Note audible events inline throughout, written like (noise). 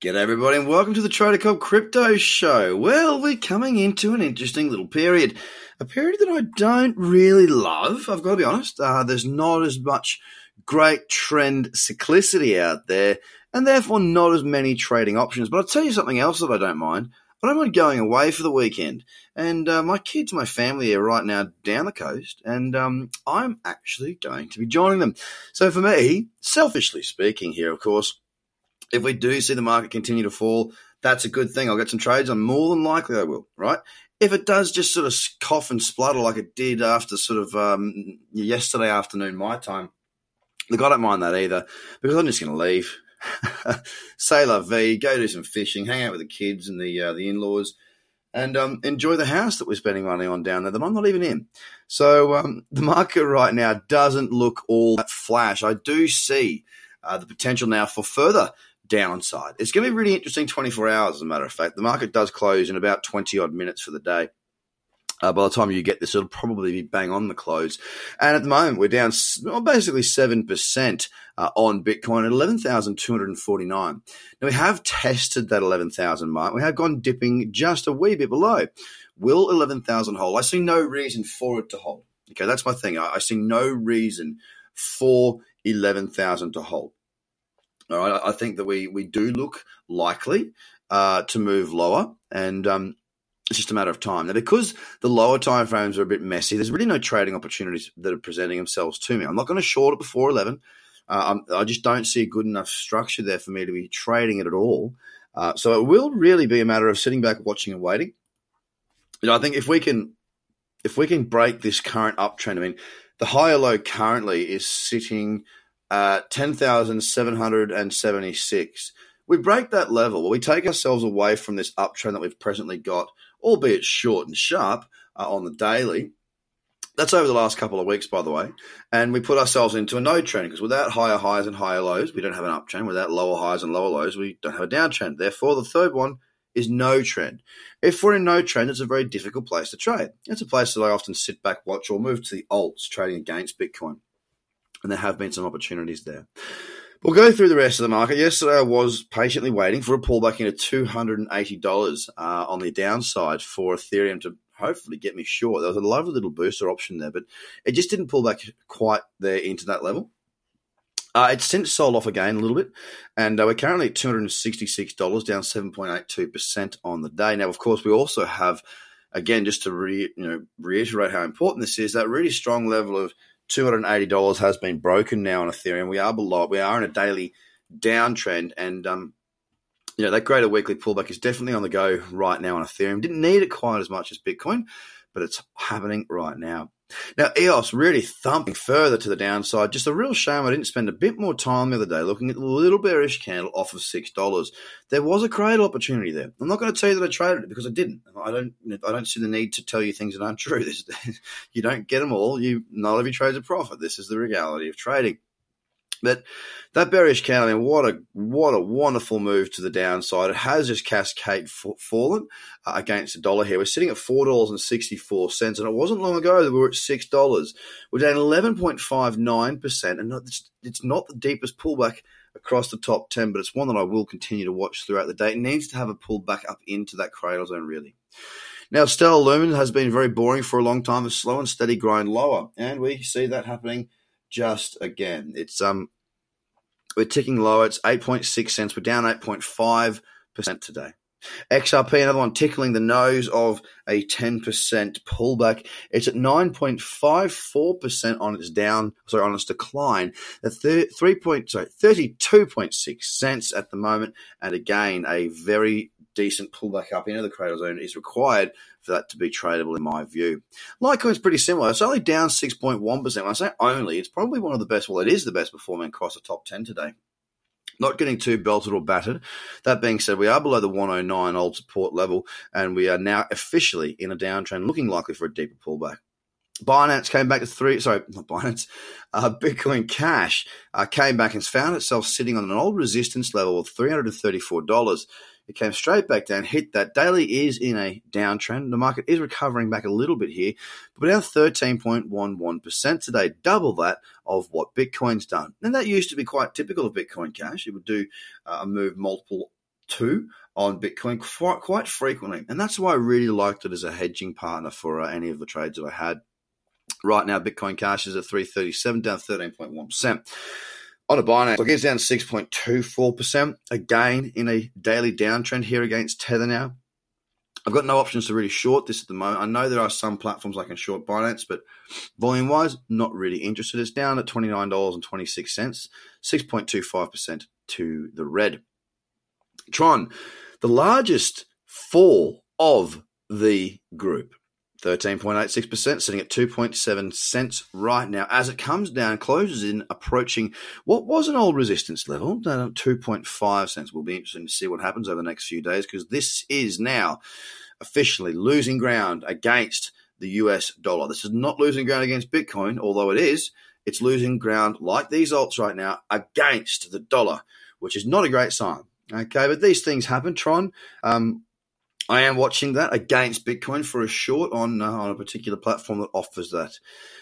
G'day everybody and welcome to the Trader Cobb Crypto Show. Well, we're coming into an interesting little period. A period that I don't really love, I've got to be honest. Uh, there's not as much great trend cyclicity out there and therefore not as many trading options. But I'll tell you something else that I don't mind. I don't mind going away for the weekend. And uh, my kids, my family are right now down the coast, and um, I'm actually going to be joining them. So for me, selfishly speaking here, of course, if we do see the market continue to fall, that's a good thing. I'll get some trades. I'm more than likely I will, right? If it does just sort of cough and splutter like it did after sort of um, yesterday afternoon, my time, look, I don't mind that either because I'm just going to leave. (laughs) Say la vie, go do some fishing, hang out with the kids and the uh, the in laws, and um, enjoy the house that we're spending money on down there that I'm not even in. So um, the market right now doesn't look all that flash. I do see uh, the potential now for further downside. It's going to be really interesting 24 hours, as a matter of fact. The market does close in about 20 odd minutes for the day. Uh, by the time you get this, it'll probably be bang on the close. And at the moment, we're down well, basically 7% uh, on Bitcoin at 11,249. Now, we have tested that 11,000 mark. We have gone dipping just a wee bit below. Will 11,000 hold? I see no reason for it to hold. Okay, that's my thing. I, I see no reason for 11,000 to hold. All right, I think that we we do look likely uh, to move lower, and um, it's just a matter of time. Now, because the lower time frames are a bit messy, there's really no trading opportunities that are presenting themselves to me. I'm not going to short it before 11. Uh, i just don't see a good enough structure there for me to be trading it at all. Uh, so it will really be a matter of sitting back, watching, and waiting. You know, I think if we can if we can break this current uptrend, I mean, the higher low currently is sitting uh, 10,776. We break that level, we take ourselves away from this uptrend that we've presently got, albeit short and sharp uh, on the daily. That's over the last couple of weeks, by the way. And we put ourselves into a no trend because without higher highs and higher lows, we don't have an uptrend. Without lower highs and lower lows, we don't have a downtrend. Therefore, the third one is no trend. If we're in no trend, it's a very difficult place to trade. It's a place that I often sit back, watch, or move to the alts trading against Bitcoin and there have been some opportunities there. We'll go through the rest of the market. Yesterday, I was patiently waiting for a pullback into $280 uh, on the downside for Ethereum to hopefully get me short. There was a lovely little booster option there, but it just didn't pull back quite there into that level. Uh, it's since sold off again a little bit, and uh, we're currently at $266, down 7.82% on the day. Now, of course, we also have, again, just to re, you know, reiterate how important this is, that really strong level of – $280 has been broken now on Ethereum. We are below We are in a daily downtrend. And, um, you know, that greater weekly pullback is definitely on the go right now on Ethereum. Didn't need it quite as much as Bitcoin, but it's happening right now. Now, EOS really thumping further to the downside. Just a real shame I didn't spend a bit more time the other day looking at the little bearish candle off of six dollars. There was a cradle opportunity there. I'm not going to tell you that I traded it because I didn't. I don't. I don't see the need to tell you things that aren't true. (laughs) (laughs) you don't get them all. You not every trade's a profit. This is the reality of trading. But that bearish candle, I mean, what a what a wonderful move to the downside. It has just cascade f- fallen uh, against the dollar here. We're sitting at four dollars and sixty four cents, and it wasn't long ago that we were at six dollars. We're down eleven point five nine percent, and it's, it's not the deepest pullback across the top ten, but it's one that I will continue to watch throughout the day. It needs to have a pullback up into that cradle zone, really. Now, Stellar Lumen has been very boring for a long time, a slow and steady grind lower, and we see that happening just again. It's um we're ticking lower. It's 8.6 cents. We're down 8.5% today. XRP, another one tickling the nose of a 10% pullback. It's at 9.54% on its down, sorry, on its decline. At 3 point, sorry, 32.6 cents at the moment. And again, a very decent pullback up into the cradle zone is required for that to be tradable in my view. Litecoin's pretty similar. It's only down 6.1%. When I say only, it's probably one of the best, well, it is the best performing across the top 10 today. Not getting too belted or battered. That being said, we are below the 109 old support level, and we are now officially in a downtrend, looking likely for a deeper pullback. Binance came back to three, sorry, not Binance, (laughs) uh, Bitcoin Cash uh, came back and found itself sitting on an old resistance level of $334. It came straight back down, hit that. Daily is in a downtrend. The market is recovering back a little bit here, but we're down 13.11% today, double that of what Bitcoin's done. And that used to be quite typical of Bitcoin Cash. It would do uh, a move multiple two on Bitcoin quite, quite frequently. And that's why I really liked it as a hedging partner for uh, any of the trades that I had. Right now, Bitcoin Cash is at 337, down 13.1%. On a Binance, look, it's down 6.24%. Again, in a daily downtrend here against Tether now. I've got no options to really short this at the moment. I know there are some platforms I can short Binance, but volume wise, not really interested. It's down at $29.26, 6.25% to the red. Tron, the largest fall of the group. 13.86%, sitting at 2.7 cents right now. As it comes down, closes in, approaching what was an old resistance level, 2.5 cents. We'll be interested to see what happens over the next few days because this is now officially losing ground against the US dollar. This is not losing ground against Bitcoin, although it is. It's losing ground like these alts right now against the dollar, which is not a great sign. Okay, but these things happen. Tron, um, I am watching that against Bitcoin for a short on uh, on a particular platform that offers that.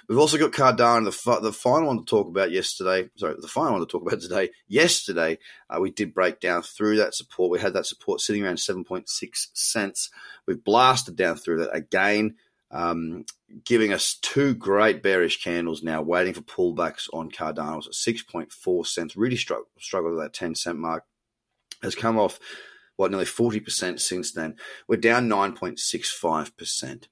We've also got Cardano, the the final one to talk about yesterday. Sorry, the final one to talk about today. Yesterday, uh, we did break down through that support. We had that support sitting around seven point six cents. We've blasted down through that again, um, giving us two great bearish candles now, waiting for pullbacks on Cardano. at six point four cents. Really struggled struggled with that ten cent mark. Has come off what, nearly 40% since then. We're down 9.65%.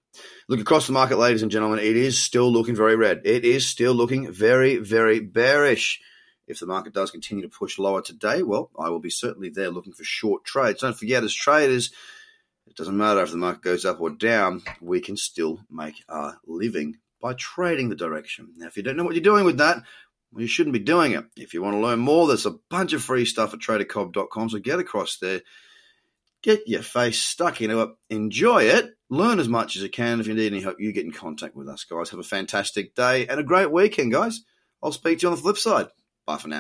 Look across the market, ladies and gentlemen, it is still looking very red. It is still looking very, very bearish. If the market does continue to push lower today, well, I will be certainly there looking for short trades. Don't forget, as traders, it doesn't matter if the market goes up or down, we can still make our living by trading the direction. Now, if you don't know what you're doing with that, well, you shouldn't be doing it. If you want to learn more, there's a bunch of free stuff at tradercobb.com, so get across there Get your face stuck into it. Enjoy it. Learn as much as you can. If you need any help, you get in contact with us, guys. Have a fantastic day and a great weekend, guys. I'll speak to you on the flip side. Bye for now.